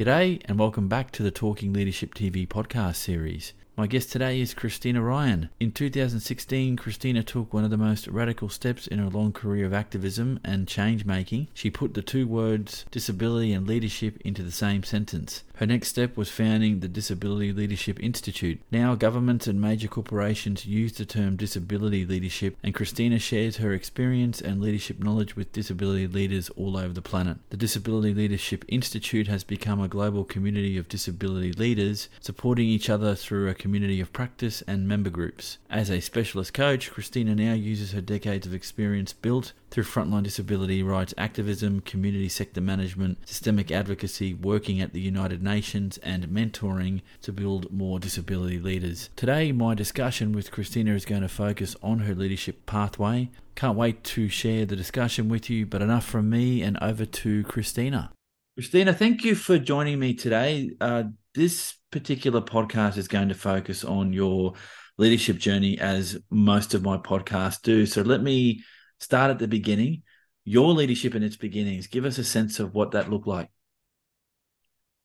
G'day, and welcome back to the Talking Leadership TV podcast series. My guest today is Christina Ryan. In 2016, Christina took one of the most radical steps in her long career of activism and change making. She put the two words disability and leadership into the same sentence. Her next step was founding the Disability Leadership Institute. Now, governments and major corporations use the term disability leadership, and Christina shares her experience and leadership knowledge with disability leaders all over the planet. The Disability Leadership Institute has become a global community of disability leaders, supporting each other through a community of practice and member groups. As a specialist coach, Christina now uses her decades of experience built through frontline disability rights activism, community sector management, systemic advocacy, working at the United Nations, and mentoring to build more disability leaders. Today, my discussion with Christina is going to focus on her leadership pathway. Can't wait to share the discussion with you, but enough from me and over to Christina. Christina, thank you for joining me today. Uh, this particular podcast is going to focus on your leadership journey, as most of my podcasts do. So let me start at the beginning. Your leadership in its beginnings. Give us a sense of what that looked like.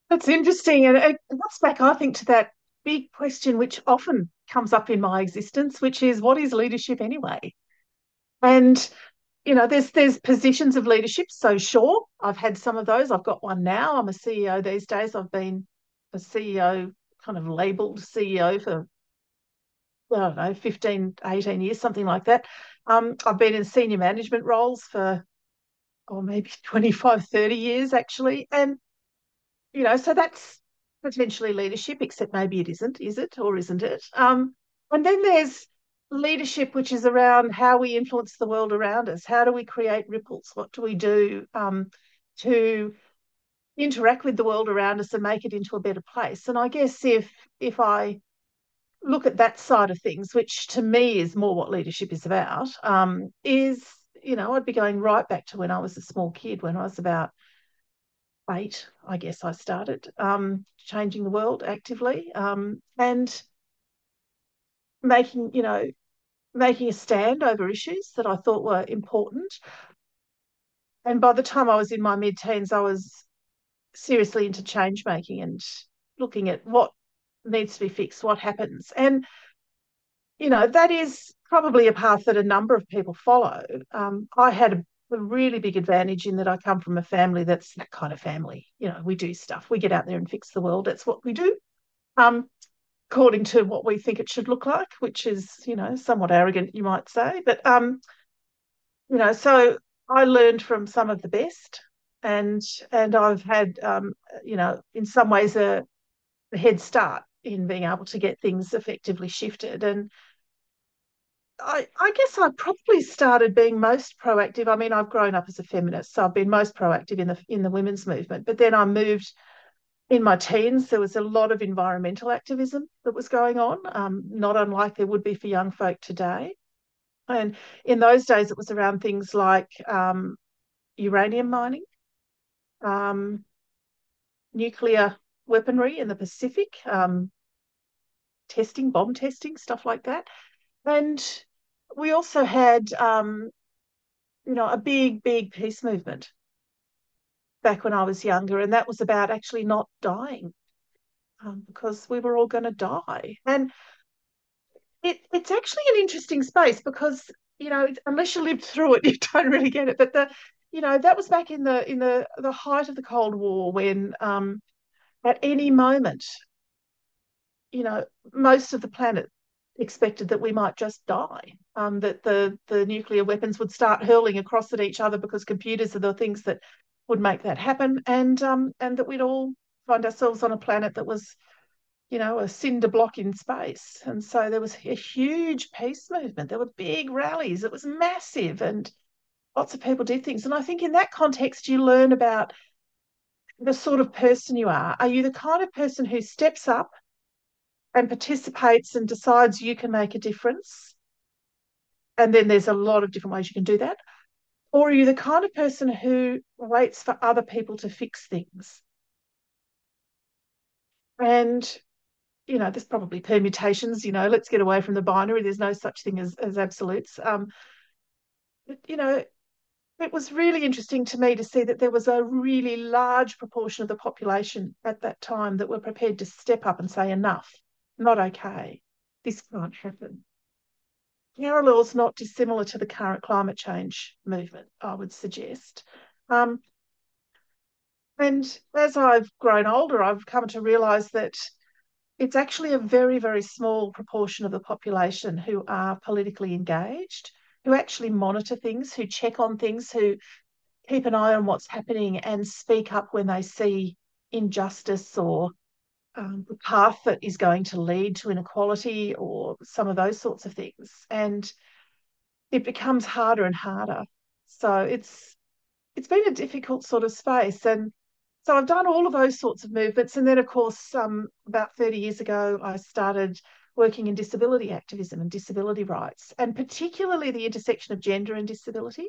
That's interesting. And it goes back, I think, to that big question which often comes up in my existence, which is what is leadership anyway? And you know, there's there's positions of leadership. So sure, I've had some of those. I've got one now. I'm a CEO these days. I've been a CEO, kind of labeled CEO for I don't know, 15, 18 years, something like that. Um, I've been in senior management roles for, or oh, maybe 25, 30 years actually. And, you know, so that's potentially leadership, except maybe it isn't, is it, or isn't it? Um, and then there's leadership, which is around how we influence the world around us. How do we create ripples? What do we do um, to interact with the world around us and make it into a better place? And I guess if if I look at that side of things, which to me is more what leadership is about, um, is, you know, I'd be going right back to when I was a small kid, when I was about eight, I guess I started um, changing the world actively um, and making, you know, making a stand over issues that I thought were important. And by the time I was in my mid teens, I was seriously into change making and looking at what needs to be fixed, what happens. And, you know, that is probably a path that a number of people follow. Um, I had a, a, really big advantage in that I come from a family that's that kind of family. You know, we do stuff, we get out there and fix the world. That's what we do. Um, according to what we think it should look like, which is, you know, somewhat arrogant, you might say. But, um, you know, so I learned from some of the best. And and I've had, um, you know, in some ways a, a head start in being able to get things effectively shifted. And I, I guess I probably started being most proactive. I mean, I've grown up as a feminist, so I've been most proactive in the in the women's movement. But then I moved in my teens. There was a lot of environmental activism that was going on, um, not unlike there would be for young folk today. And in those days, it was around things like um, uranium mining, um, nuclear weaponry in the Pacific, um, testing, bomb testing, stuff like that. And we also had, um, you know, a big, big peace movement back when I was younger, and that was about actually not dying um, because we were all going to die. And it, it's actually an interesting space because you know unless you lived through it, you don't really get it. But the you know that was back in the in the the height of the Cold War when um, at any moment you know, most of the planet expected that we might just die, um, that the the nuclear weapons would start hurling across at each other because computers are the things that would make that happen, and um, and that we'd all find ourselves on a planet that was, you know, a cinder block in space. And so there was a huge peace movement. There were big rallies. It was massive, and lots of people did things. And I think in that context, you learn about the sort of person you are. Are you the kind of person who steps up and participates and decides you can make a difference. And then there's a lot of different ways you can do that. Or are you the kind of person who waits for other people to fix things? And, you know, there's probably permutations, you know, let's get away from the binary. There's no such thing as, as absolutes. Um, you know, it was really interesting to me to see that there was a really large proportion of the population at that time that were prepared to step up and say, enough, not okay, this can't happen. Parallels not dissimilar to the current climate change movement, I would suggest. Um, and as I've grown older, I've come to realise that it's actually a very, very small proportion of the population who are politically engaged who actually monitor things, who check on things, who keep an eye on what's happening and speak up when they see injustice or um, the path that is going to lead to inequality or some of those sorts of things. And it becomes harder and harder. So it's it's been a difficult sort of space. And so I've done all of those sorts of movements. And then, of course, um, about 30 years ago, I started working in disability activism and disability rights, and particularly the intersection of gender and disability.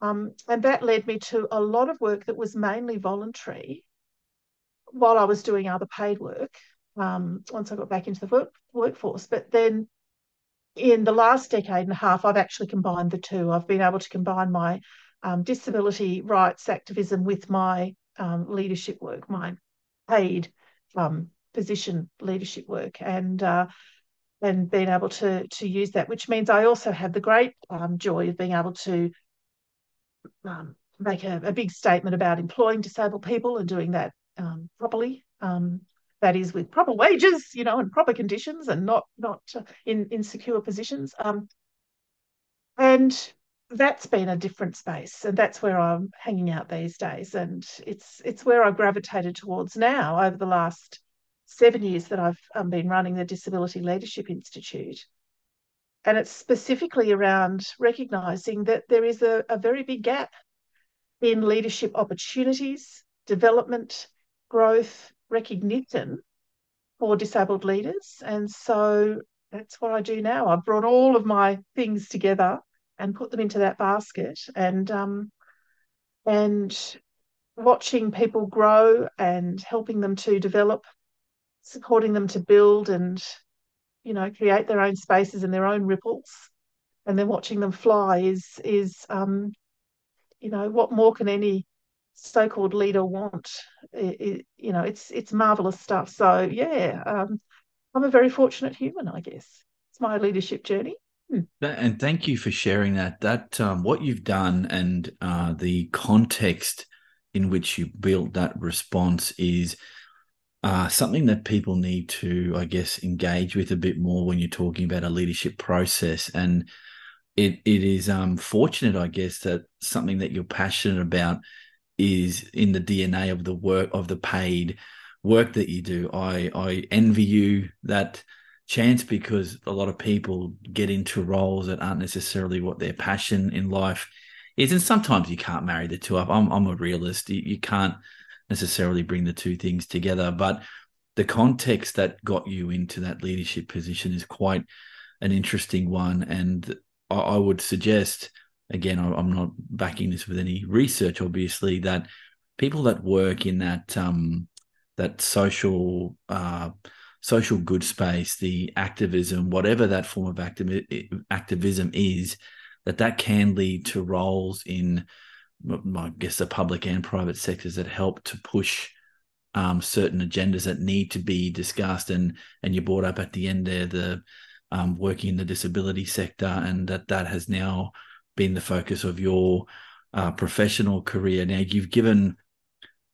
Um, and that led me to a lot of work that was mainly voluntary while I was doing other paid work um, once I got back into the work, workforce. But then in the last decade and a half, I've actually combined the two. I've been able to combine my um, disability rights activism with my um, leadership work, my paid um, position leadership work. And uh, and being able to to use that, which means I also have the great um, joy of being able to um, make a, a, big statement about employing disabled people and doing that um, properly. Um, that is with proper wages, you know, and proper conditions, and not not uh, in insecure positions. Um, and that's been a different space, and that's where I'm hanging out these days. And it's it's where I've gravitated towards now over the last seven years that I've um, been running the Disability Leadership Institute. And it's specifically around recognising that there is a, a very big gap in leadership opportunities, development, growth, recognition for disabled leaders. And so that's what I do now. I've brought all of my things together and put them into that basket and um, and watching people grow and helping them to develop supporting them to build and you know create their own spaces and their own ripples. And then watching them fly is is um you know what more can any so-called leader want? It, it, you know it's it's marvelous stuff. So yeah um i'm a very fortunate human i guess. It's my leadership journey. Hmm. and thank you for sharing that. That um, what you've done and uh, the context in which you built that response is uh, something that people need to, I guess, engage with a bit more when you're talking about a leadership process. And it it is um, fortunate, I guess, that something that you're passionate about is in the DNA of the work of the paid work that you do. I I envy you that chance because a lot of people get into roles that aren't necessarily what their passion in life is, and sometimes you can't marry the two up. I'm I'm a realist. You, you can't necessarily bring the two things together, but the context that got you into that leadership position is quite an interesting one. And I, I would suggest, again, I, am not backing this with any research, obviously, that people that work in that um, that social uh, social good space, the activism, whatever that form of activi- activism is, that that can lead to roles in I guess the public and private sectors that help to push um, certain agendas that need to be discussed. And and you brought up at the end there the um, working in the disability sector, and that that has now been the focus of your uh, professional career. Now you've given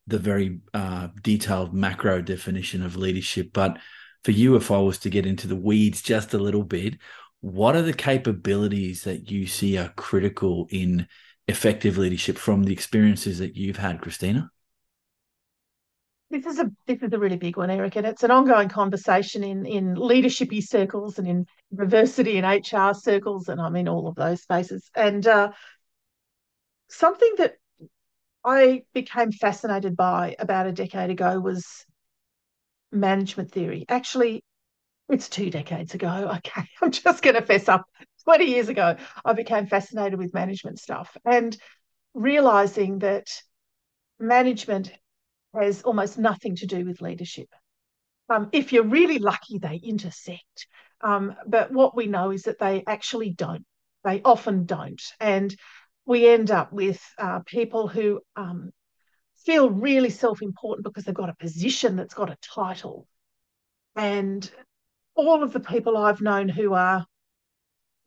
the very uh, detailed macro definition of leadership, but for you, if I was to get into the weeds just a little bit, what are the capabilities that you see are critical in effective leadership from the experiences that you've had, Christina? This is a this is a really big one, Eric, and it's an ongoing conversation in in leadershipy circles and in diversity and HR circles, and I'm in all of those spaces. And uh, something that I became fascinated by about a decade ago was management theory. Actually, it's two decades ago. Okay, I'm just going to fess up. 20 years ago, I became fascinated with management stuff and realizing that management has almost nothing to do with leadership. Um, if you're really lucky, they intersect. Um, but what we know is that they actually don't. They often don't. And we end up with uh, people who um, feel really self important because they've got a position that's got a title. And all of the people I've known who are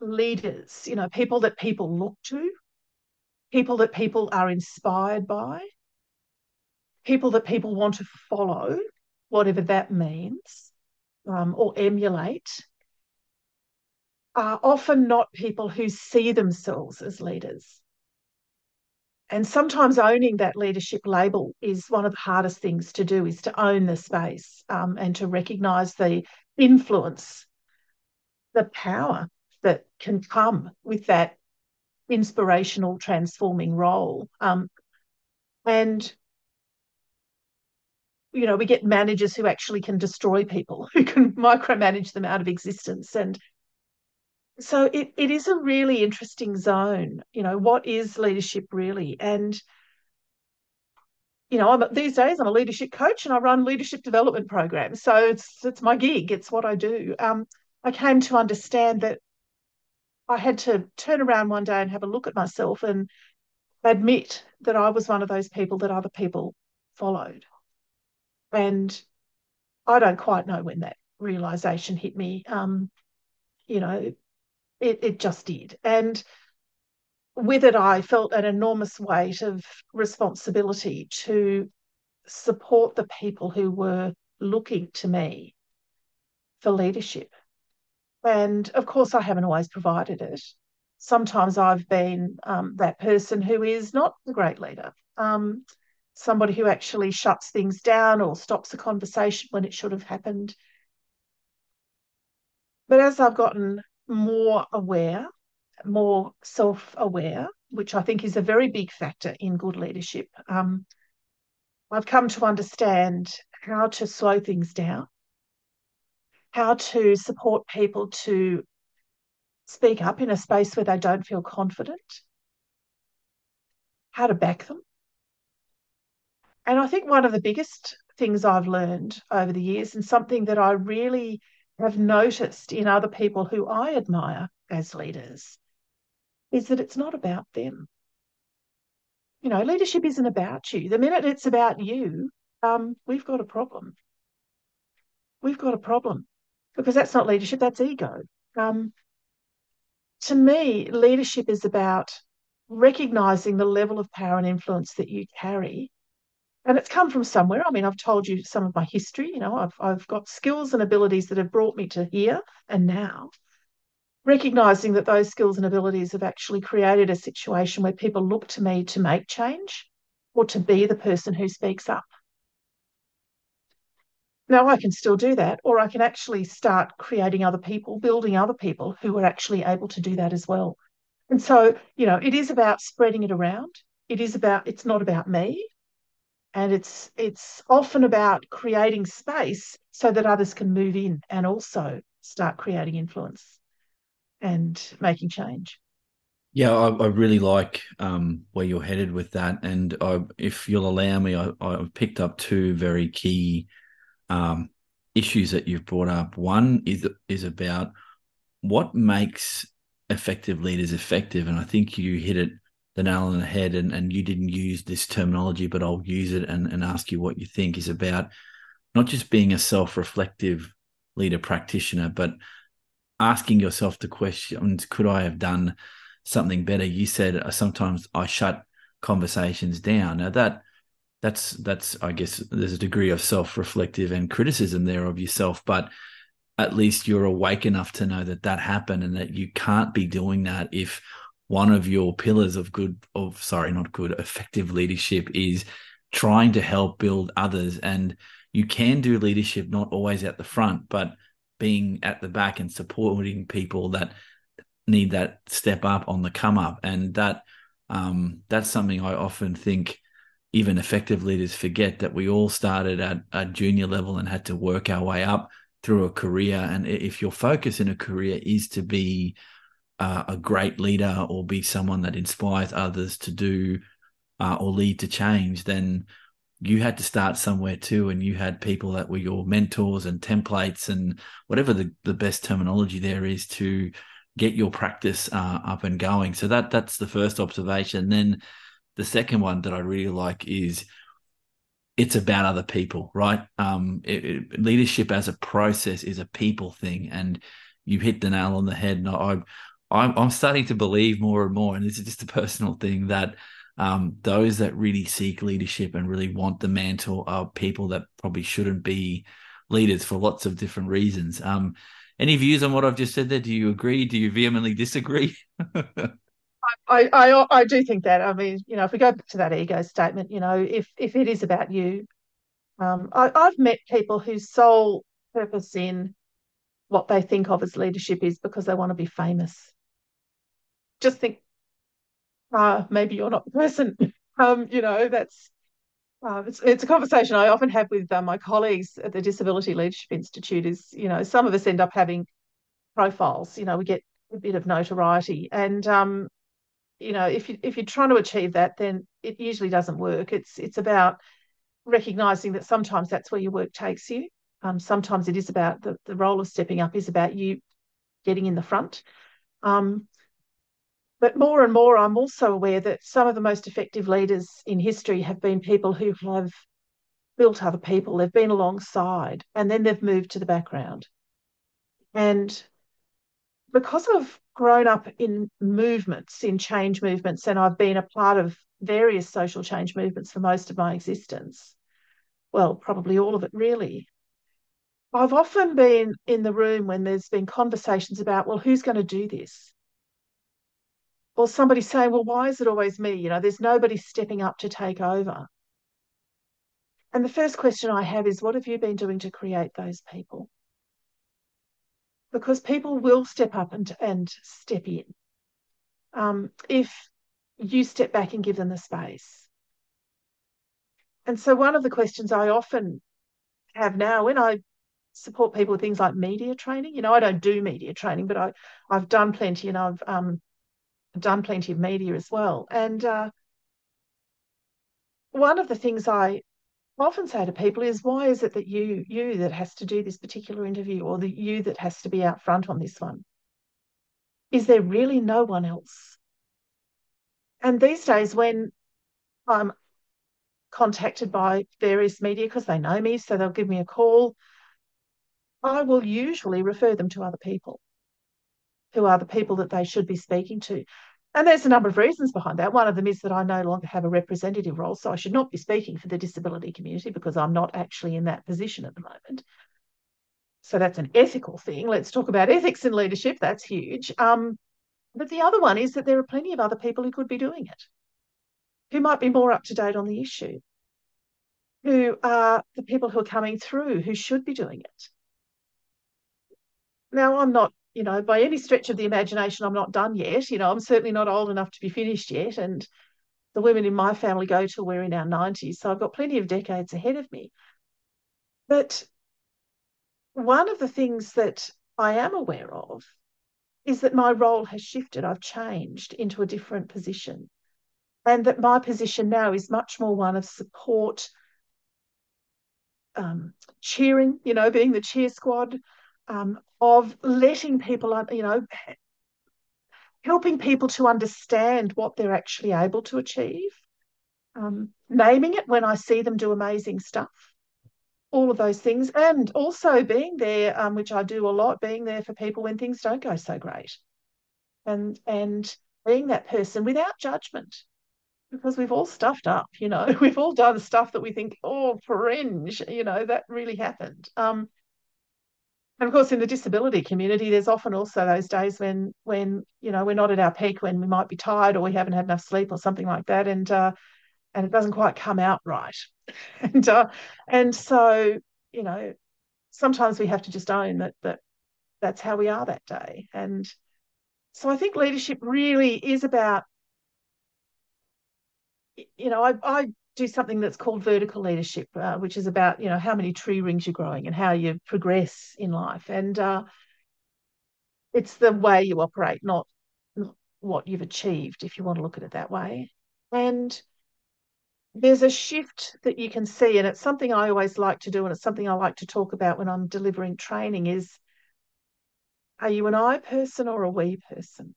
leaders, you know, people that people look to, people that people are inspired by, people that people want to follow, whatever that means, um, or emulate, are often not people who see themselves as leaders. And sometimes owning that leadership label is one of the hardest things to do, is to own the space um, and to recognize the influence, the power that can come with that inspirational, transforming role. Um, and you know, we get managers who actually can destroy people, who can micromanage them out of existence. And so it, it is a really interesting zone. You know, what is leadership really? And you know, I'm these days I'm a leadership coach and I run leadership development programs. So it's it's my gig. It's what I do. Um, I came to understand that I had to turn around one day and have a look at myself and admit that I was one of those people that other people followed. And I don't quite know when that realization hit me. Um, you know, it, it just did. And with it, I felt an enormous weight of responsibility to support the people who were looking to me for leadership. And of course, I haven't always provided it. Sometimes I've been um, that person who is not a great leader. Um, somebody who actually shuts things down or stops a conversation when it should have happened. But as I've gotten more aware, more self aware, which I think is a very big factor in good leadership, um, I've come to understand how to slow things down, how to support people to speak up in a space where they don't feel confident, how to back them, and I think one of the biggest things I've learned over the years, and something that I really have noticed in other people who I admire as leaders, is that it's not about them. You know, leadership isn't about you. The minute it's about you, um, we've got a problem. We've got a problem because that's not leadership, that's ego. Um, to me, leadership is about recognizing the level of power and influence that you carry and it's come from somewhere. I mean, I've told you some of my history. You know, I've I've got skills and abilities that have brought me to here and now. Recognizing that those skills and abilities have actually created a situation where people look to me to make change or to be the person who speaks up. Now I can still do that, or I can actually start creating other people, building other people who are actually able to do that as well. And so, you know, it is about spreading it around. It is about, it's not about me and it's it's often about creating space so that others can move in and also start creating influence and making change yeah i, I really like um, where you're headed with that and I, if you'll allow me I, have picked up two very key um, issues that you've brought up one is is about what makes effective leaders effective and i think you hit it the nail on the head and, and you didn't use this terminology, but I'll use it and, and ask you what you think is about not just being a self-reflective leader practitioner, but asking yourself the questions, could I have done something better? You said sometimes I shut conversations down. Now that that's that's I guess there's a degree of self-reflective and criticism there of yourself, but at least you're awake enough to know that that happened and that you can't be doing that if one of your pillars of good of sorry not good effective leadership is trying to help build others. And you can do leadership not always at the front but being at the back and supporting people that need that step up on the come up. And that um, that's something i often think even effective leaders forget that we all started at a junior level and had to work our way up through a career and if your focus in a career is to be uh, a great leader or be someone that inspires others to do uh, or lead to change, then you had to start somewhere too. And you had people that were your mentors and templates and whatever the, the best terminology there is to get your practice uh, up and going. So that that's the first observation. Then the second one that I really like is it's about other people, right? Um, it, it, leadership as a process is a people thing, and you hit the nail on the head. And I, I'm, I'm starting to believe more and more, and this is just a personal thing that um, those that really seek leadership and really want the mantle are people that probably shouldn't be leaders for lots of different reasons. Um, any views on what I've just said there? Do you agree? Do you vehemently disagree? I, I I do think that. I mean, you know, if we go back to that ego statement, you know, if if it is about you, um, I, I've met people whose sole purpose in what they think of as leadership is because they want to be famous. Just think, uh, maybe you're not the person. um, you know, that's uh, it's it's a conversation I often have with uh, my colleagues at the Disability Leadership Institute. Is you know, some of us end up having profiles. You know, we get a bit of notoriety, and um, you know, if you if you're trying to achieve that, then it usually doesn't work. It's it's about recognizing that sometimes that's where your work takes you. Um, sometimes it is about the, the role of stepping up is about you getting in the front. Um, but more and more, I'm also aware that some of the most effective leaders in history have been people who have built other people. They've been alongside and then they've moved to the background. And because I've grown up in movements, in change movements, and I've been a part of various social change movements for most of my existence, well, probably all of it really. I've often been in the room when there's been conversations about, well, who's going to do this? Or somebody saying, well, why is it always me? You know, there's nobody stepping up to take over. And the first question I have is, what have you been doing to create those people? Because people will step up and, and step in um, if you step back and give them the space. And so, one of the questions I often have now when I support people with things like media training, you know, I don't do media training, but I, I've done plenty and I've um, done plenty of media as well. And uh, one of the things I often say to people is why is it that you you that has to do this particular interview or the you that has to be out front on this one? Is there really no one else? And these days when i'm contacted by various media because they know me so they'll give me a call i will usually refer them to other people who are the people that they should be speaking to and there's a number of reasons behind that. One of them is that I no longer have a representative role, so I should not be speaking for the disability community because I'm not actually in that position at the moment. So that's an ethical thing. Let's talk about ethics in leadership. That's huge. Um, but the other one is that there are plenty of other people who could be doing it, who might be more up to date on the issue, who are the people who are coming through who should be doing it. Now, I'm not you know, by any stretch of the imagination, I'm not done yet. You know, I'm certainly not old enough to be finished yet. And the women in my family go till we're in our 90s. So I've got plenty of decades ahead of me. But one of the things that I am aware of is that my role has shifted. I've changed into a different position. And that my position now is much more one of support, um, cheering, you know, being the cheer squad, um, of letting people, you know, helping people to understand what they're actually able to achieve, um, naming it when I see them do amazing stuff, all of those things, and also being there, um, which I do a lot, being there for people when things don't go so great, and and being that person without judgment. Because we've all stuffed up, you know, we've all done stuff that we think, oh, fringe, you know, that really happened. Um, and of course, in the disability community, there's often also those days when, when you know, we're not at our peak, when we might be tired or we haven't had enough sleep or something like that, and uh, and it doesn't quite come out right, and uh, and so you know, sometimes we have to just own that that that's how we are that day, and so I think leadership really is about, you know, I I do something that's called vertical leadership, uh, which is about you know how many tree rings you're growing and how you progress in life, and uh, it's the way you operate, not, not what you've achieved, if you want to look at it that way. And there's a shift that you can see, and it's something I always like to do, and it's something I like to talk about when I'm delivering training. Is Are you an I person or a we person?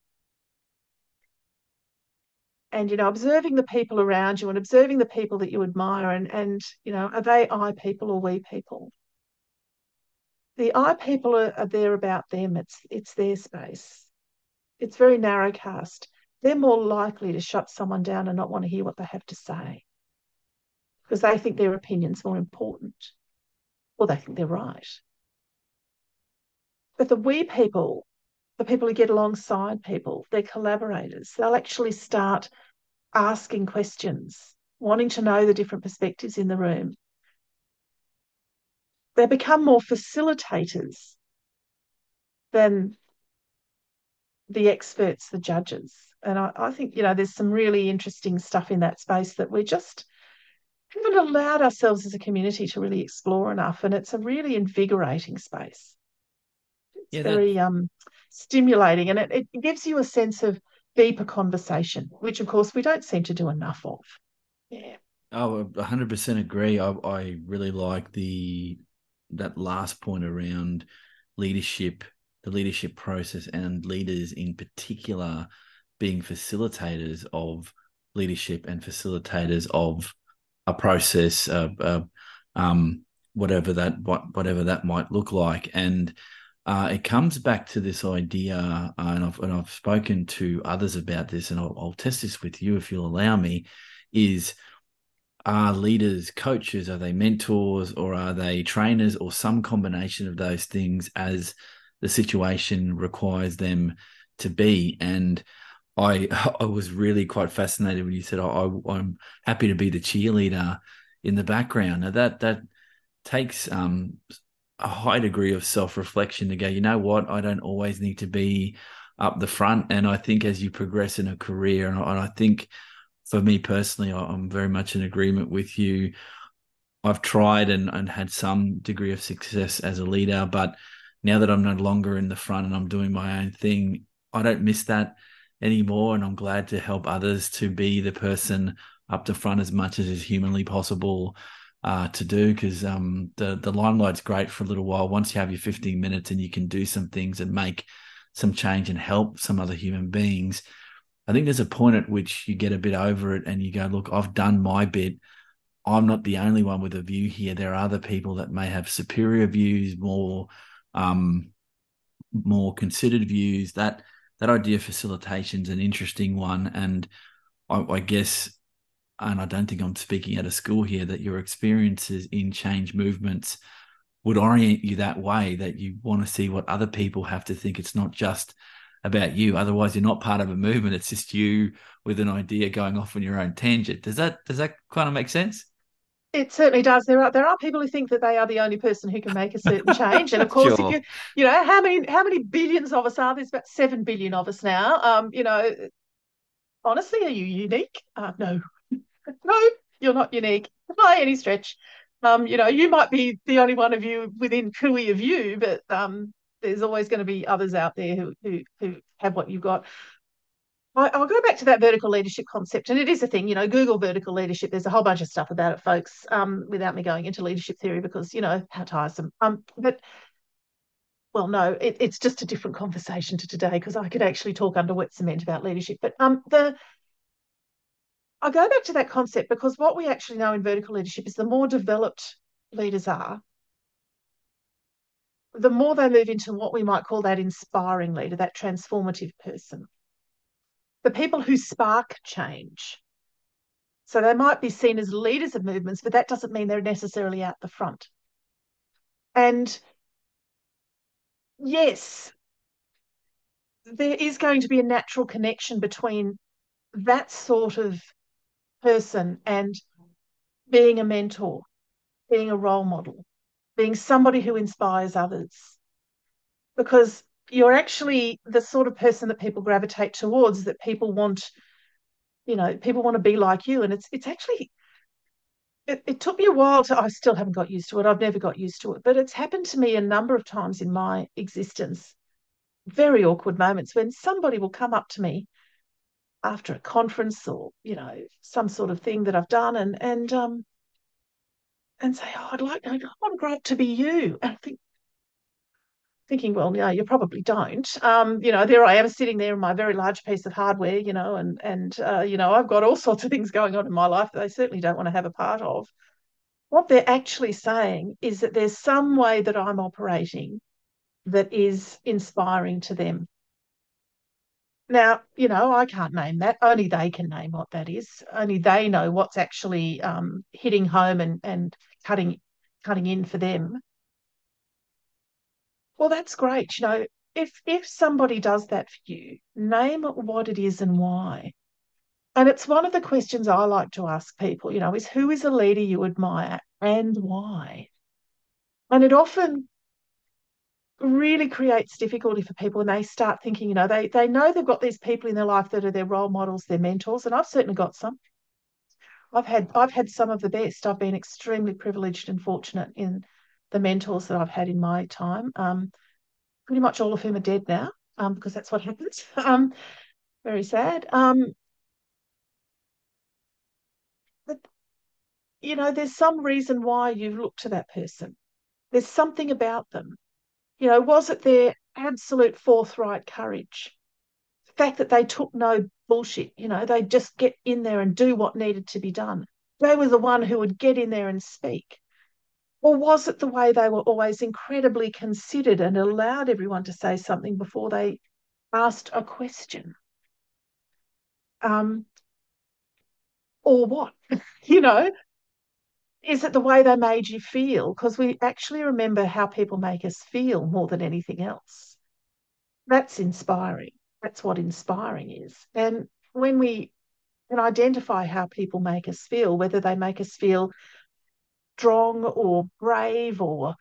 And you know, observing the people around you and observing the people that you admire, and and you know, are they I people or we people? The I people are, are there about them. It's it's their space. It's very narrow cast. They're more likely to shut someone down and not want to hear what they have to say because they think their opinion's more important or they think they're right. But the we people, the people who get alongside people, they're collaborators. They'll actually start asking questions, wanting to know the different perspectives in the room. They become more facilitators than the experts, the judges. And I, I think, you know, there's some really interesting stuff in that space that we're just haven't allowed ourselves as a community to really explore enough. And it's a really invigorating space. It's yeah, very um, stimulating and it, it gives you a sense of deeper conversation, which of course we don't seem to do enough of. Yeah. Oh, 100% agree. I, I really like the that last point around leadership, the leadership process, and leaders in particular being facilitators of leadership and facilitators of a process, uh, uh, um, whatever that what, whatever that might look like, and uh, it comes back to this idea, uh, and I've and I've spoken to others about this, and I'll, I'll test this with you if you'll allow me. Is are leaders coaches? Are they mentors, or are they trainers, or some combination of those things as the situation requires them to be? And I I was really quite fascinated when you said I, am happy to be the cheerleader in the background. Now that that takes um, a high degree of self reflection to go. You know what? I don't always need to be up the front. And I think as you progress in a career, and I, I think for me personally, I'm very much in agreement with you. I've tried and, and had some degree of success as a leader, but now that I'm no longer in the front and I'm doing my own thing, I don't miss that anymore. And I'm glad to help others to be the person up the front as much as is humanly possible uh, to do because um, the the limelight's great for a little while. Once you have your 15 minutes and you can do some things and make some change and help some other human beings, I think there's a point at which you get a bit over it and you go, look, I've done my bit. I'm not the only one with a view here. There are other people that may have superior views, more um, more considered views. That that idea of facilitation is an interesting one, and I, I guess, and I don't think I'm speaking out of school here, that your experiences in change movements would orient you that way. That you want to see what other people have to think. It's not just about you. Otherwise, you're not part of a movement. It's just you with an idea going off on your own tangent. Does that does that kind of make sense? It certainly does. There are there are people who think that they are the only person who can make a certain change, and of course, sure. if you you know how many how many billions of us are? There's about seven billion of us now. Um, you know, honestly, are you unique? Uh, no, no, you're not unique by any stretch. Um, you know, you might be the only one of you within cooey of you, but um, there's always going to be others out there who who who have what you've got. I, will go back to that vertical leadership concept, and it is a thing. You know, Google vertical leadership. There's a whole bunch of stuff about it, folks. Um, without me going into leadership theory, because you know how tiresome. Um, but well, no, it, it's just a different conversation to today because I could actually talk under wet cement about leadership. But um, the I go back to that concept because what we actually know in vertical leadership is the more developed leaders are, the more they move into what we might call that inspiring leader, that transformative person the people who spark change. So they might be seen as leaders of movements, but that doesn't mean they're necessarily out the front. And yes, there is going to be a natural connection between that sort of person and being a mentor, being a role model, being somebody who inspires others. Because you're actually the sort of person that people gravitate towards that people want you know people want to be like you. And it's it's actually it, it took me a while to i still haven't got used to it. I've never got used to it. But it's happened to me a number of times in my existence. Very awkward moments when somebody will come up to me after a conference or you know some sort of thing that i've done and and um and say oh i'd like i want to grow up to be you and i think thinking, well, no, you probably don't. Um, you know, there I am sitting there in my very large piece of hardware, you know, and and uh, you know, I've got all sorts of things going on in my life that they certainly don't want to have a part of. What they're actually saying is that there's some way that I'm operating that is inspiring to them. Now, you know, I can't name that. Only they can name what that is. Only they know what's actually um, hitting home and, and cutting cutting in for them. Well, that's great. You know, if if somebody does that for you, name what it is and why. And it's one of the questions I like to ask people, you know, is who is a leader you admire and why? And it often really creates difficulty for people when they start thinking, you know, they they know they've got these people in their life that are their role models, their mentors, and I've certainly got some. I've had I've had some of the best. I've been extremely privileged and fortunate in the mentors that I've had in my time. Um, pretty much all of whom are dead now, um, because that's what happens. um, very sad. Um, but you know, there's some reason why you've looked to that person. There's something about them. You know, was it their absolute forthright courage? The fact that they took no bullshit, you know, they just get in there and do what needed to be done. They were the one who would get in there and speak. Or was it the way they were always incredibly considered and allowed everyone to say something before they asked a question? Um, or what? you know, is it the way they made you feel? Because we actually remember how people make us feel more than anything else. That's inspiring. That's what inspiring is. And when we can identify how people make us feel, whether they make us feel strong or brave or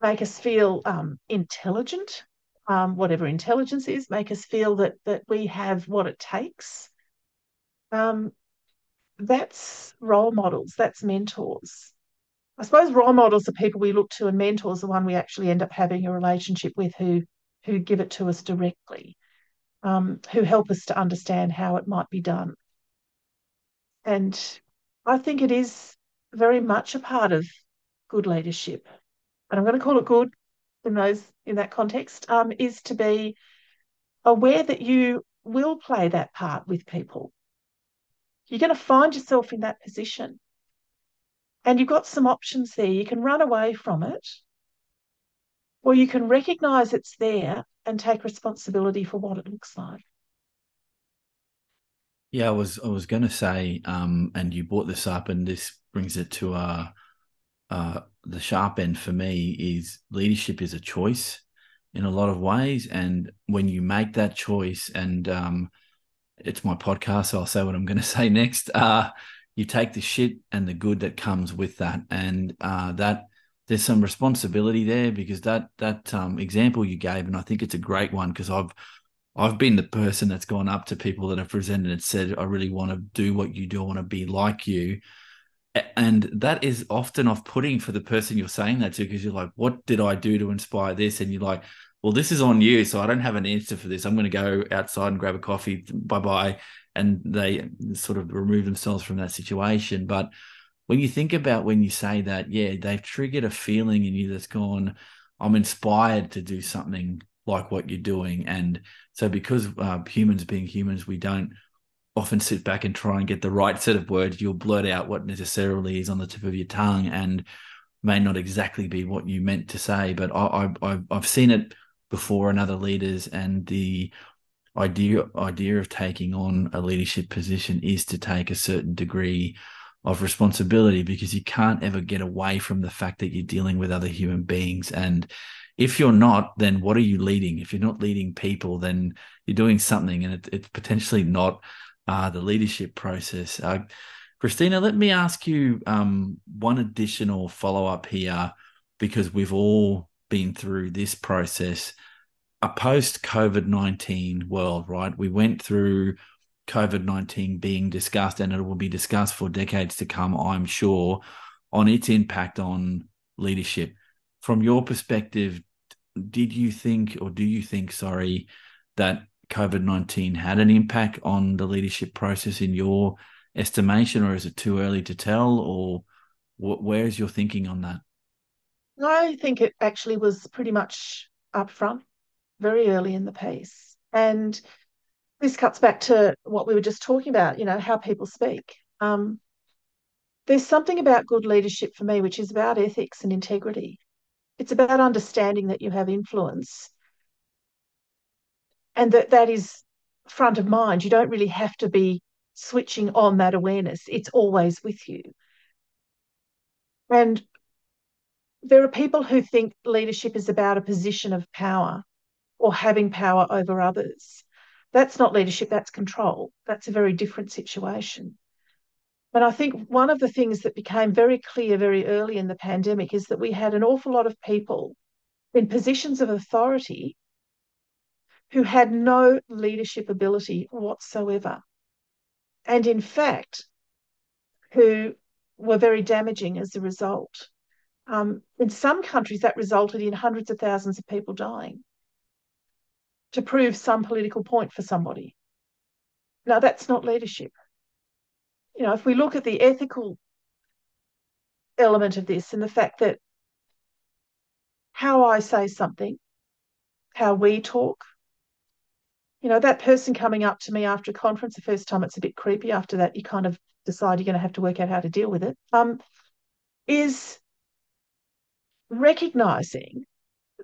make us feel um, intelligent, um, whatever intelligence is, make us feel that that we have what it takes. Um, that's role models, that's mentors. I suppose role models are people we look to, and mentors are one we actually end up having a relationship with who who give it to us directly, um, who help us to understand how it might be done. And I think it is very much a part of good leadership, and I'm going to call it good in those in that context, um, is to be aware that you will play that part with people you're going to find yourself in that position. And you've got some options there. You can run away from it, or you can recognize it's there and take responsibility for what it looks like. Yeah, I was I was going to say, um, and you brought this up, and this brings it to uh, uh, the sharp end for me is leadership is a choice in a lot of ways, and when you make that choice, and um, it's my podcast, so I'll say what I'm going to say next. Uh, you take the shit and the good that comes with that, and uh, that there's some responsibility there because that that um, example you gave, and I think it's a great one because I've I've been the person that's gone up to people that have presented and said, I really want to do what you do, I want to be like you. And that is often off putting for the person you're saying that to because you're like, what did I do to inspire this? And you're like, well, this is on you, so I don't have an answer for this. I'm going to go outside and grab a coffee. Bye bye. And they sort of remove themselves from that situation. But when you think about when you say that, yeah, they've triggered a feeling in you that's gone, I'm inspired to do something like what you're doing. And so, because uh, humans being humans, we don't often sit back and try and get the right set of words. You'll blurt out what necessarily is on the tip of your tongue and may not exactly be what you meant to say. But I, I, I've seen it before and other leaders and the idea idea of taking on a leadership position is to take a certain degree of responsibility because you can't ever get away from the fact that you're dealing with other human beings. And if you're not then what are you leading? If you're not leading people then you're doing something and it, it's potentially not uh, the leadership process. Uh, christina let me ask you um, one additional follow-up here because we've all been through this process, a post COVID 19 world, right? We went through COVID 19 being discussed, and it will be discussed for decades to come, I'm sure, on its impact on leadership. From your perspective, did you think, or do you think, sorry, that COVID 19 had an impact on the leadership process in your estimation, or is it too early to tell? Or where's your thinking on that? I think it actually was pretty much up front, very early in the piece. And this cuts back to what we were just talking about, you know, how people speak. Um, there's something about good leadership for me, which is about ethics and integrity. It's about understanding that you have influence and that that is front of mind. You don't really have to be switching on that awareness, it's always with you. And there are people who think leadership is about a position of power or having power over others. That's not leadership, that's control. That's a very different situation. And I think one of the things that became very clear very early in the pandemic is that we had an awful lot of people in positions of authority who had no leadership ability whatsoever. And in fact, who were very damaging as a result. Um, in some countries, that resulted in hundreds of thousands of people dying to prove some political point for somebody. Now, that's not leadership. You know, if we look at the ethical element of this and the fact that how I say something, how we talk, you know, that person coming up to me after a conference, the first time it's a bit creepy. After that, you kind of decide you're going to have to work out how to deal with it. Um, is recognizing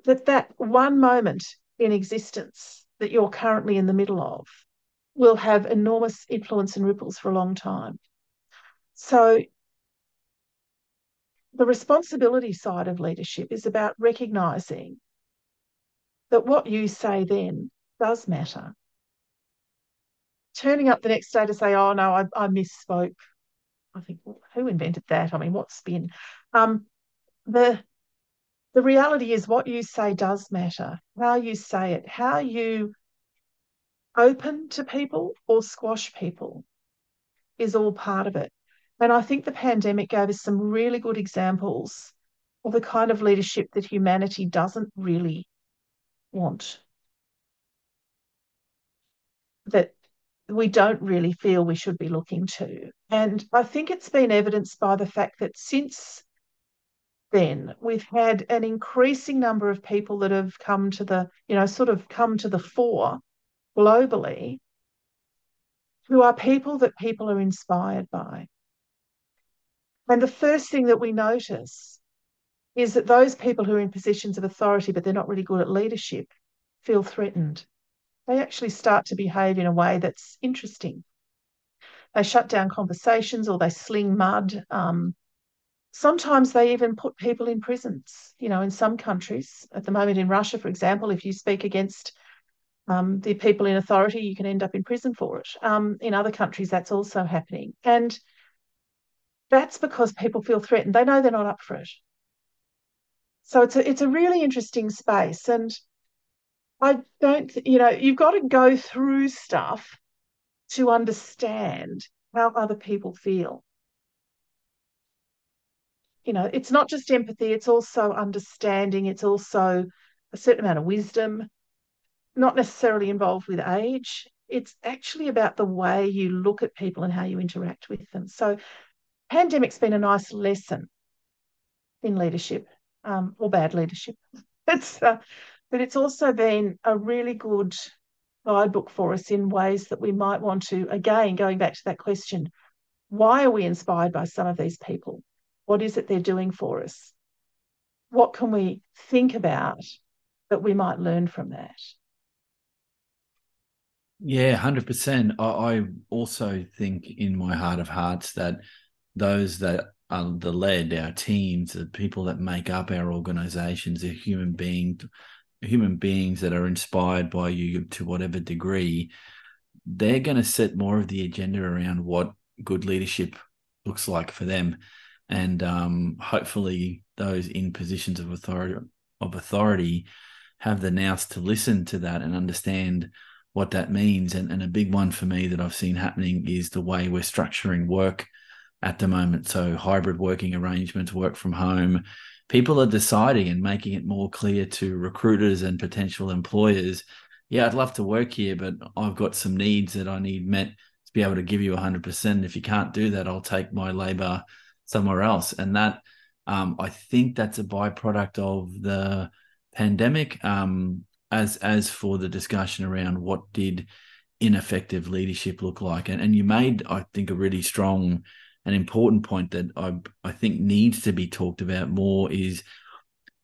that that one moment in existence that you're currently in the middle of will have enormous influence and ripples for a long time. So, the responsibility side of leadership is about recognizing that what you say then does matter. Turning up the next day to say, oh no, I, I misspoke. I think, well, who invented that? I mean, what spin? Um, the the reality is what you say does matter. How you say it, how you open to people or squash people is all part of it. And I think the pandemic gave us some really good examples of the kind of leadership that humanity doesn't really want. That we don't really feel we should be looking to. And I think it's been evidenced by the fact that since then we've had an increasing number of people that have come to the, you know, sort of come to the fore globally who are people that people are inspired by. And the first thing that we notice is that those people who are in positions of authority but they're not really good at leadership feel threatened. They actually start to behave in a way that's interesting. They shut down conversations or they sling mud. Um, Sometimes they even put people in prisons. You know, in some countries, at the moment in Russia, for example, if you speak against um, the people in authority, you can end up in prison for it. Um, in other countries, that's also happening. And that's because people feel threatened. They know they're not up for it. So it's a, it's a really interesting space. And I don't, you know, you've got to go through stuff to understand how other people feel you know, it's not just empathy, it's also understanding, it's also a certain amount of wisdom, not necessarily involved with age. It's actually about the way you look at people and how you interact with them. So, pandemic's been a nice lesson in leadership um, or bad leadership. It's, uh, but it's also been a really good guidebook for us in ways that we might want to, again, going back to that question, why are we inspired by some of these people? What is it they're doing for us? What can we think about that we might learn from that? Yeah, 100%. I, I also think in my heart of hearts that those that are the led, our teams, the people that make up our organizations, the human beings, human beings that are inspired by you to whatever degree, they're going to set more of the agenda around what good leadership looks like for them and um, hopefully those in positions of authority of authority have the nous to listen to that and understand what that means. And, and a big one for me that I've seen happening is the way we're structuring work at the moment. So hybrid working arrangements, work from home. People are deciding and making it more clear to recruiters and potential employers. Yeah, I'd love to work here, but I've got some needs that I need met to be able to give you 100%. If you can't do that, I'll take my labor somewhere else. And that, um, I think that's a byproduct of the pandemic. Um, as as for the discussion around what did ineffective leadership look like, and and you made I think a really strong and important point that I I think needs to be talked about more is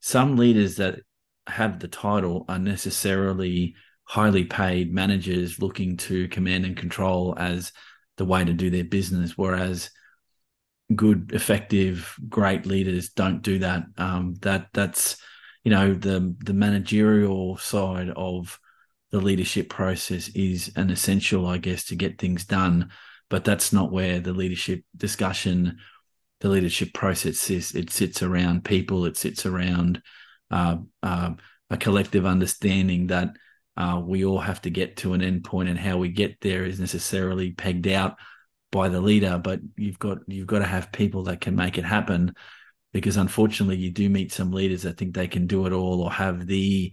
some leaders that have the title are necessarily highly paid managers looking to command and control as the way to do their business, whereas good, effective, great leaders don't do that. Um, that that's you know the the managerial side of the leadership process is an essential, I guess, to get things done. But that's not where the leadership discussion, the leadership process sits. It sits around people. It sits around uh, uh, a collective understanding that uh, we all have to get to an end point, and how we get there is necessarily pegged out by the leader. But you've got you've got to have people that can make it happen, because unfortunately, you do meet some leaders that think they can do it all or have the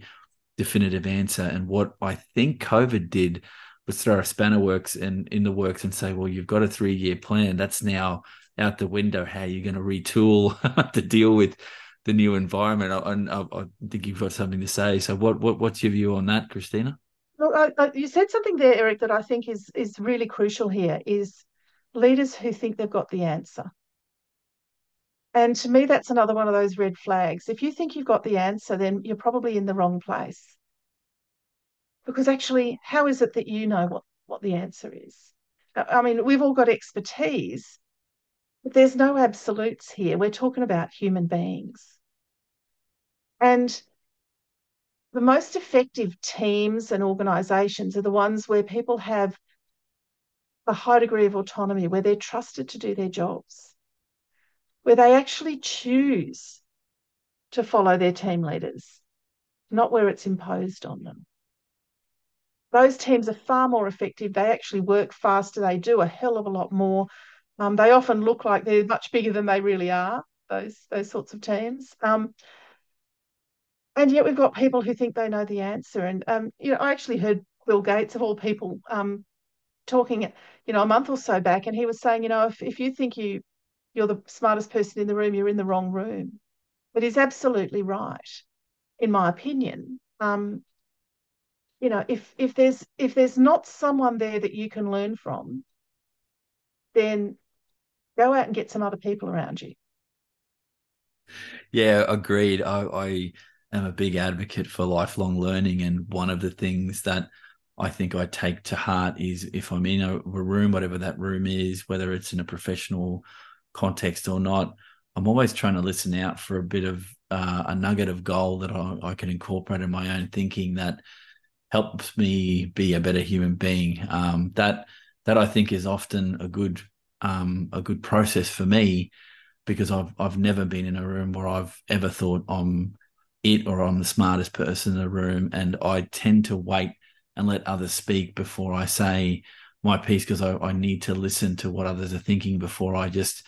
definitive answer. And what I think COVID did was throw a spanner works and in the works and say, well, you've got a three year plan. That's now out the window. How are you going to retool to deal with the new environment. And I, I, think you've got something to say. So, what, what what's your view on that, Christina? Look, I, I, you said something there, Eric, that I think is is really crucial here. Is leaders who think they've got the answer. And to me, that's another one of those red flags. If you think you've got the answer, then you're probably in the wrong place. Because actually, how is it that you know what, what the answer is? I mean, we've all got expertise, but there's no absolutes here. We're talking about human beings. And the most effective teams and organizations are the ones where people have a high degree of autonomy, where they're trusted to do their jobs, where they actually choose to follow their team leaders, not where it's imposed on them. Those teams are far more effective. They actually work faster. They do a hell of a lot more. Um, they often look like they're much bigger than they really are. Those those sorts of teams. Um, and yet we've got people who think they know the answer. And um, you know, I actually heard Bill Gates of all people um, talking, you know, a month or so back, and he was saying, you know, if if you think you you're the smartest person in the room, you're in the wrong room. But he's absolutely right, in my opinion. Um, you know, if if there's if there's not someone there that you can learn from, then go out and get some other people around you. Yeah, agreed. I, I am a big advocate for lifelong learning. And one of the things that I think I take to heart is if I'm in a room, whatever that room is, whether it's in a professional context or not, I'm always trying to listen out for a bit of uh, a nugget of gold that I, I, can incorporate in my own thinking that helps me be a better human being. Um, that that I think is often a good um, a good process for me because I've I've never been in a room where I've ever thought I'm it or I'm the smartest person in the room. And I tend to wait and let others speak before I say my piece because I, I, need to listen to what others are thinking before I just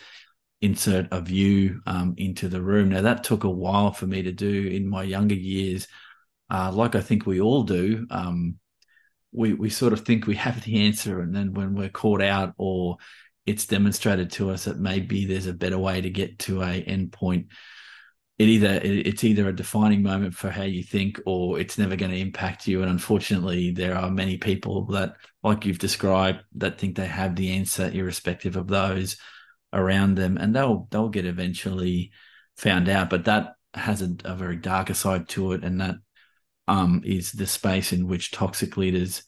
insert a view um, into the room. Now, that took a while for me to do in my younger years. Uh, like I think we all do. Um, we, we sort of think we have the answer, and then when we're caught out or it's demonstrated to us that maybe there's a better way to get to a endpoint it either it's either a defining moment for how you think or it's never going to impact you. And unfortunately there are many people that like you've described that think they have the answer irrespective of those around them. And they'll they'll get eventually found out. But that has a, a very darker side to it. And that um, is the space in which toxic leaders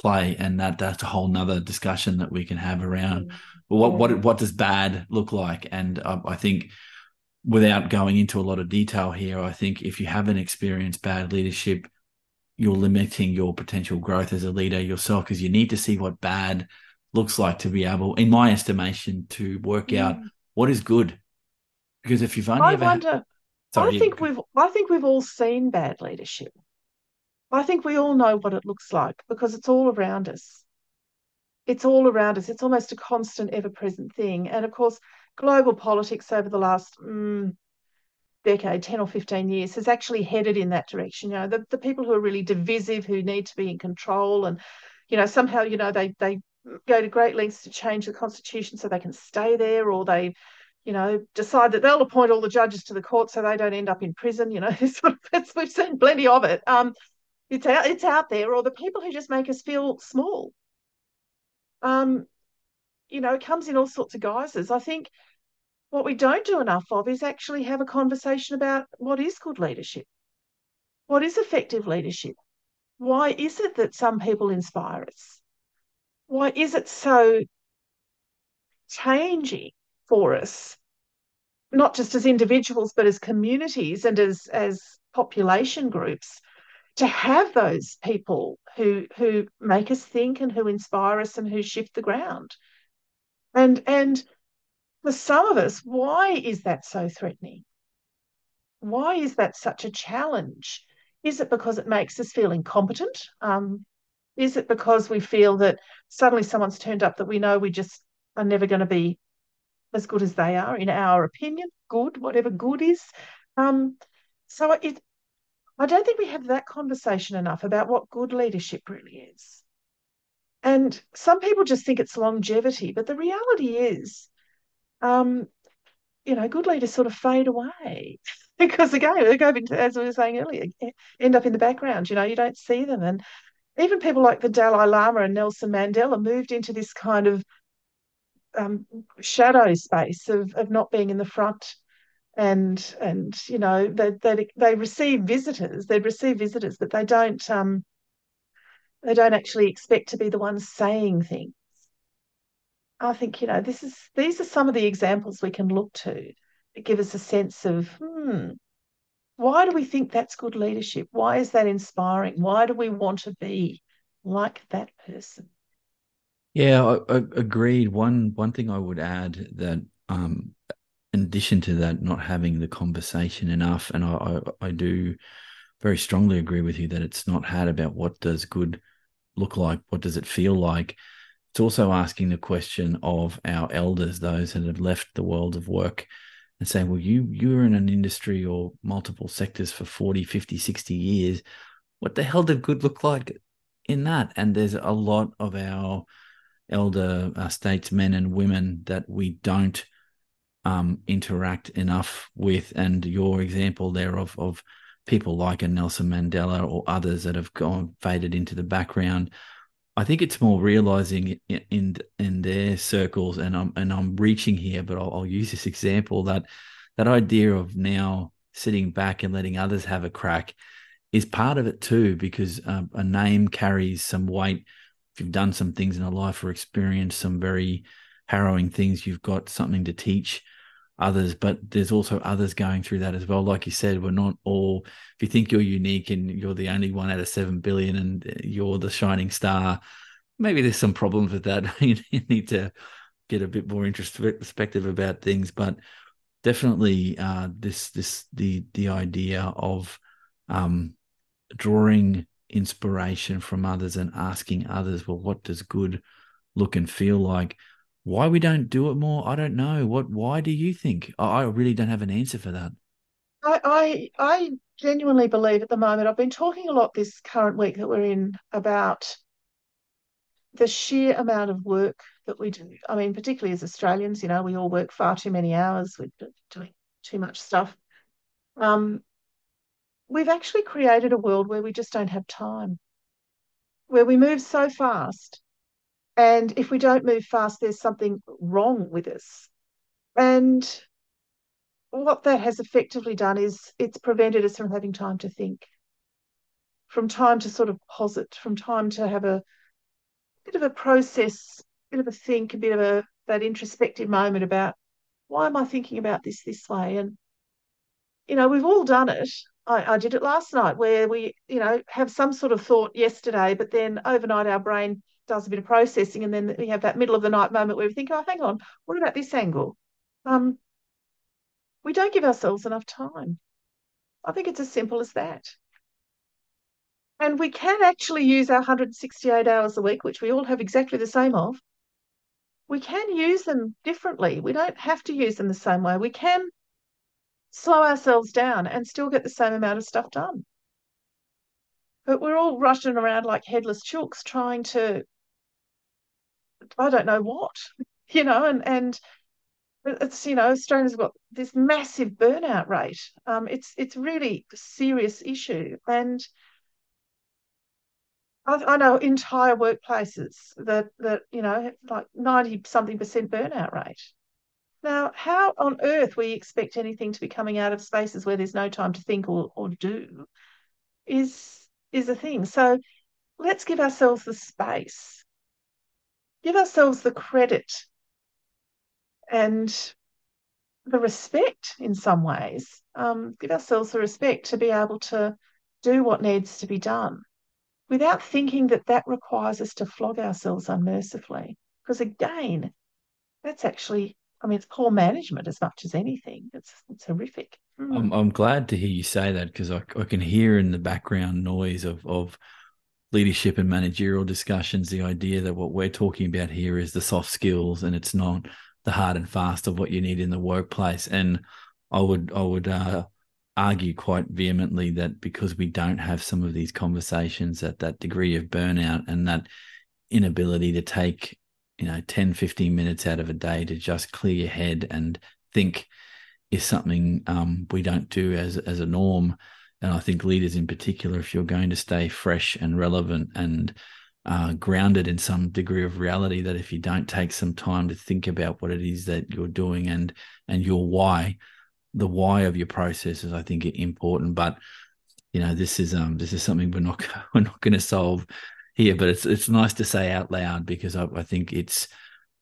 play. And that that's a whole nother discussion that we can have around well, what what what does bad look like? And uh, i think without going into a lot of detail here, I think if you haven't experienced bad leadership, you're limiting your potential growth as a leader yourself because you need to see what bad looks like to be able, in my estimation, to work mm. out what is good. Because if you've only I ever, wonder, sorry, I think we've, I think we've all seen bad leadership. I think we all know what it looks like because it's all around us. It's all around us. It's almost a constant, ever-present thing. And of course, global politics over the last mm, decade, 10 or 15 years, has actually headed in that direction. You know, the, the people who are really divisive, who need to be in control, and, you know, somehow, you know, they, they go to great lengths to change the constitution so they can stay there, or they, you know, decide that they'll appoint all the judges to the court so they don't end up in prison. You know, sort we've seen plenty of it. Um, it's out, it's out there, or the people who just make us feel small. Um, you know, it comes in all sorts of guises. I think what we don't do enough of is actually have a conversation about what is good leadership, what is effective leadership, why is it that some people inspire us, why is it so changing for us, not just as individuals but as communities and as as population groups to have those people who who make us think and who inspire us and who shift the ground. And and for some of us, why is that so threatening? Why is that such a challenge? Is it because it makes us feel incompetent? Um, is it because we feel that suddenly someone's turned up that we know we just are never going to be as good as they are, in our opinion? Good, whatever good is. Um, so it, I don't think we have that conversation enough about what good leadership really is. And some people just think it's longevity, but the reality is, um, you know, good leaders sort of fade away because again, they go into, as we were saying earlier, end up in the background. You know, you don't see them, and even people like the Dalai Lama and Nelson Mandela moved into this kind of um, shadow space of of not being in the front and and you know they they they receive visitors they receive visitors but they don't um they don't actually expect to be the ones saying things. I think you know this is these are some of the examples we can look to that give us a sense of hmm why do we think that's good leadership? Why is that inspiring? Why do we want to be like that person? Yeah I, I agreed. One one thing i would add that um in addition to that, not having the conversation enough, and I, I, I do very strongly agree with you that it's not had about what does good look like, what does it feel like. It's also asking the question of our elders, those that have left the world of work, and saying, well, you you're in an industry or multiple sectors for 40, 50, 60 years. What the hell did good look like in that? And there's a lot of our elder uh, statesmen and women that we don't um, interact enough with, and your example there of of people like a Nelson Mandela or others that have gone faded into the background. I think it's more realizing in in, their circles, and I'm and I'm reaching here, but I'll, I'll use this example that that idea of now sitting back and letting others have a crack is part of it too, because um, a name carries some weight. If you've done some things in a life or experienced some very harrowing things, you've got something to teach others, but there's also others going through that as well. Like you said, we're not all, if you think you're unique and you're the only one out of 7 billion and you're the shining star, maybe there's some problems with that. you need to get a bit more introspective about things, but definitely uh, this, this, the, the idea of um, drawing inspiration from others and asking others, well, what does good look and feel like? Why we don't do it more, I don't know. What? Why do you think? I, really don't have an answer for that. I, I I genuinely believe at the moment. I've been talking a lot this current week that we're in about the sheer amount of work that we do. I mean, particularly as Australians, you know, we all work far too many hours. We're doing too much stuff. Um, we've actually created a world where we just don't have time, where we move so fast and if we don't move fast, there's something wrong with us. And what that has effectively done is it's prevented us from having time to think, from time to sort of posit, from time to have a bit of a process, a bit of a think, a bit of a that introspective moment about why am I thinking about this this way? And you know, we've all done it. I, I did it last night where we, you know, have some sort of thought yesterday, but then overnight our brain does a bit of processing, and then we have that middle of the night moment where we think, oh, hang on, what about this angle? Um, we don't give ourselves enough time. I think it's as simple as that. And we can actually use our 168 hours a week, which we all have exactly the same of. We can use them differently. We don't have to use them the same way. We can slow ourselves down and still get the same amount of stuff done. But we're all rushing around like headless chooks trying to I don't know what, you know, and and it's you know Australia's got this massive burnout rate. Um, it's it's really a serious issue, and I, I know entire workplaces that that you know like ninety something percent burnout rate. Now, how on earth we expect anything to be coming out of spaces where there's no time to think or, or do is is a thing. So let's give ourselves the space, give ourselves the credit and the respect in some ways. Um, give ourselves the respect to be able to do what needs to be done without thinking that that requires us to flog ourselves unmercifully. Because again, that's actually, I mean, it's poor management as much as anything. It's it's horrific. Mm. I'm I'm glad to hear you say that because I, I can hear in the background noise of of leadership and managerial discussions the idea that what we're talking about here is the soft skills and it's not the hard and fast of what you need in the workplace. And I would I would uh, argue quite vehemently that because we don't have some of these conversations at that degree of burnout and that inability to take you know 10 15 minutes out of a day to just clear your head and think is something um, we don't do as as a norm and i think leaders in particular if you're going to stay fresh and relevant and uh, grounded in some degree of reality that if you don't take some time to think about what it is that you're doing and and your why the why of your processes, I think, are important. But you know, this is um this is something we're not we're not going to solve here. But it's it's nice to say out loud because I, I think it's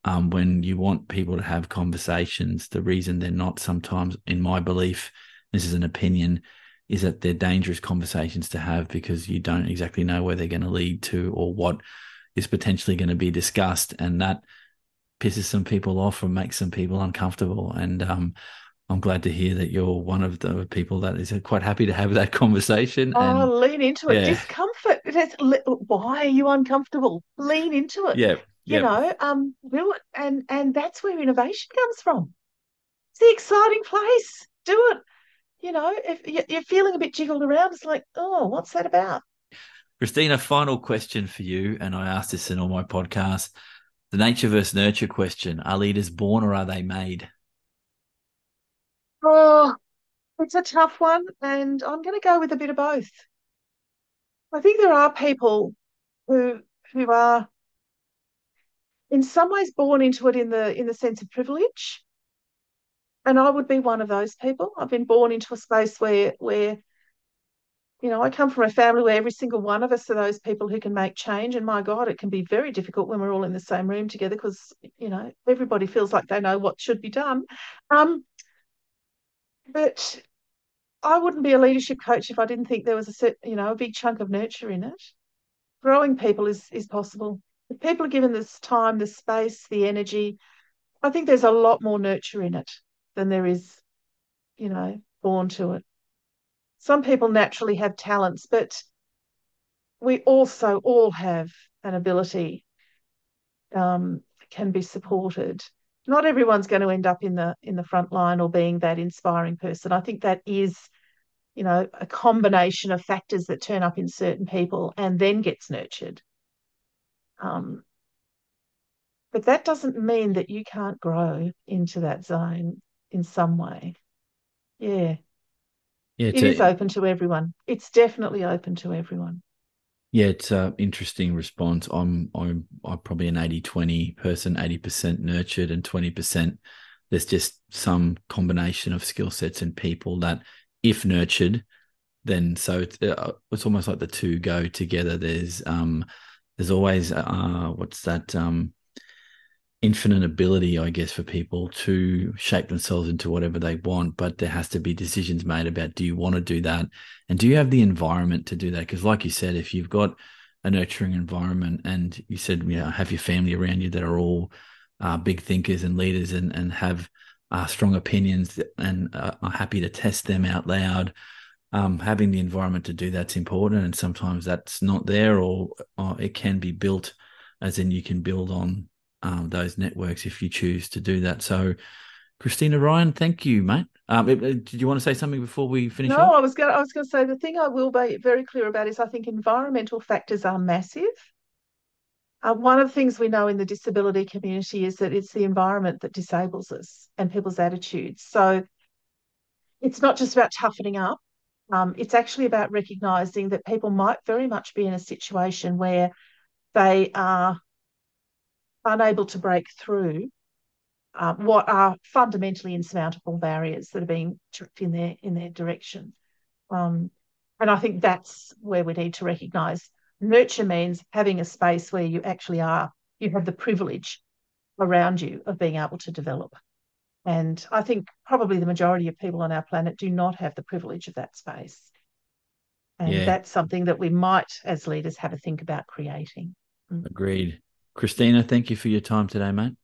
um when you want people to have conversations, the reason they're not sometimes, in my belief, this is an opinion, is that they're dangerous conversations to have because you don't exactly know where they're going to lead to or what is potentially going to be discussed, and that pisses some people off and makes some people uncomfortable. And um, I'm glad to hear that you're one of the people that is quite happy to have that conversation. Oh, and, lean into it. Yeah. Discomfort. why are you uncomfortable? Lean into it. Yeah. You know, um, it, and and that's where innovation comes from. It's the exciting place. Do it. You know, if you're feeling a bit jiggled around, it's like, oh, what's that about? Christina, final question for you, and I asked this in all my podcasts: the nature versus nurture question. Are leaders born or are they made? Oh, it's a tough one, and I'm going to go with a bit of both. I think there are people who who are in some ways born into it in the in the sense of privilege. And I would be one of those people. I've been born into a space where where you know, I come from a family where every single one of us are those people who can make change. And my God, it can be very difficult when we're all in the same room together because, you know, everybody feels like they know what should be done. Um, but I wouldn't be a leadership coach if I didn't think there was a set, you know, a big chunk of nurture in it. Growing people is is possible. If people are given this time, the space, the energy, I think there's a lot more nurture in it than there is, you know, born to it. Some people naturally have talents, but we also all have an ability um, can be supported not everyone's going to end up in the in the front line or being that inspiring person. I think that is, you know, a combination of factors that turn up in certain people and then gets nurtured. Um, but that doesn't mean that you can't grow into that zone in some way. Yeah. Yeah, it is open to everyone. It's definitely open to everyone. Yeah, it's an interesting response. I'm I'm I'm probably an 80-20 person, 80% nurtured and 20% there's just some combination of skill sets and people that if nurtured, then so it's, uh, it's almost like the two go together. There's um there's always uh what's that um infinite ability, I guess, for people to shape themselves into whatever they want. But there has to be decisions made about do you want to do that? And do you have the environment to do that? Because, like you said, if you've got a nurturing environment and you said, you know, have your family around you that are all uh, big thinkers and leaders and, and have uh, strong opinions and uh, are happy to test them out loud. Um, having the environment to do that's important, and sometimes that's not there, or, or it can be built, as in you can build on um, those networks if you choose to do that. So, Christina Ryan, thank you, mate. Um, did you want to say something before we finish? No, off? I was going. I was going to say the thing I will be very clear about is I think environmental factors are massive. Uh, one of the things we know in the disability community is that it's the environment that disables us and people's attitudes. So it's not just about toughening up. Um, it's actually about recognizing that people might very much be in a situation where they are unable to break through uh, what are fundamentally insurmountable barriers that are being chucked in their in their direction. Um, and I think that's where we need to recognise nurture means having a space where you actually are you have the privilege around you of being able to develop. And I think probably the majority of people on our planet do not have the privilege of that space. And yeah. that's something that we might, as leaders, have a think about creating. Mm. Agreed. Christina, thank you for your time today, mate.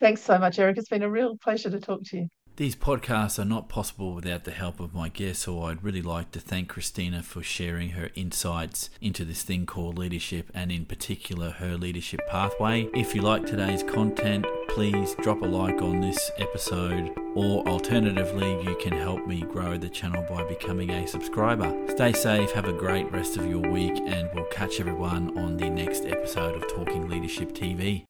Thanks so much, Eric. It's been a real pleasure to talk to you. These podcasts are not possible without the help of my guests, so I'd really like to thank Christina for sharing her insights into this thing called leadership and, in particular, her leadership pathway. If you like today's content, please drop a like on this episode, or alternatively, you can help me grow the channel by becoming a subscriber. Stay safe, have a great rest of your week, and we'll catch everyone on the next episode of Talking Leadership TV.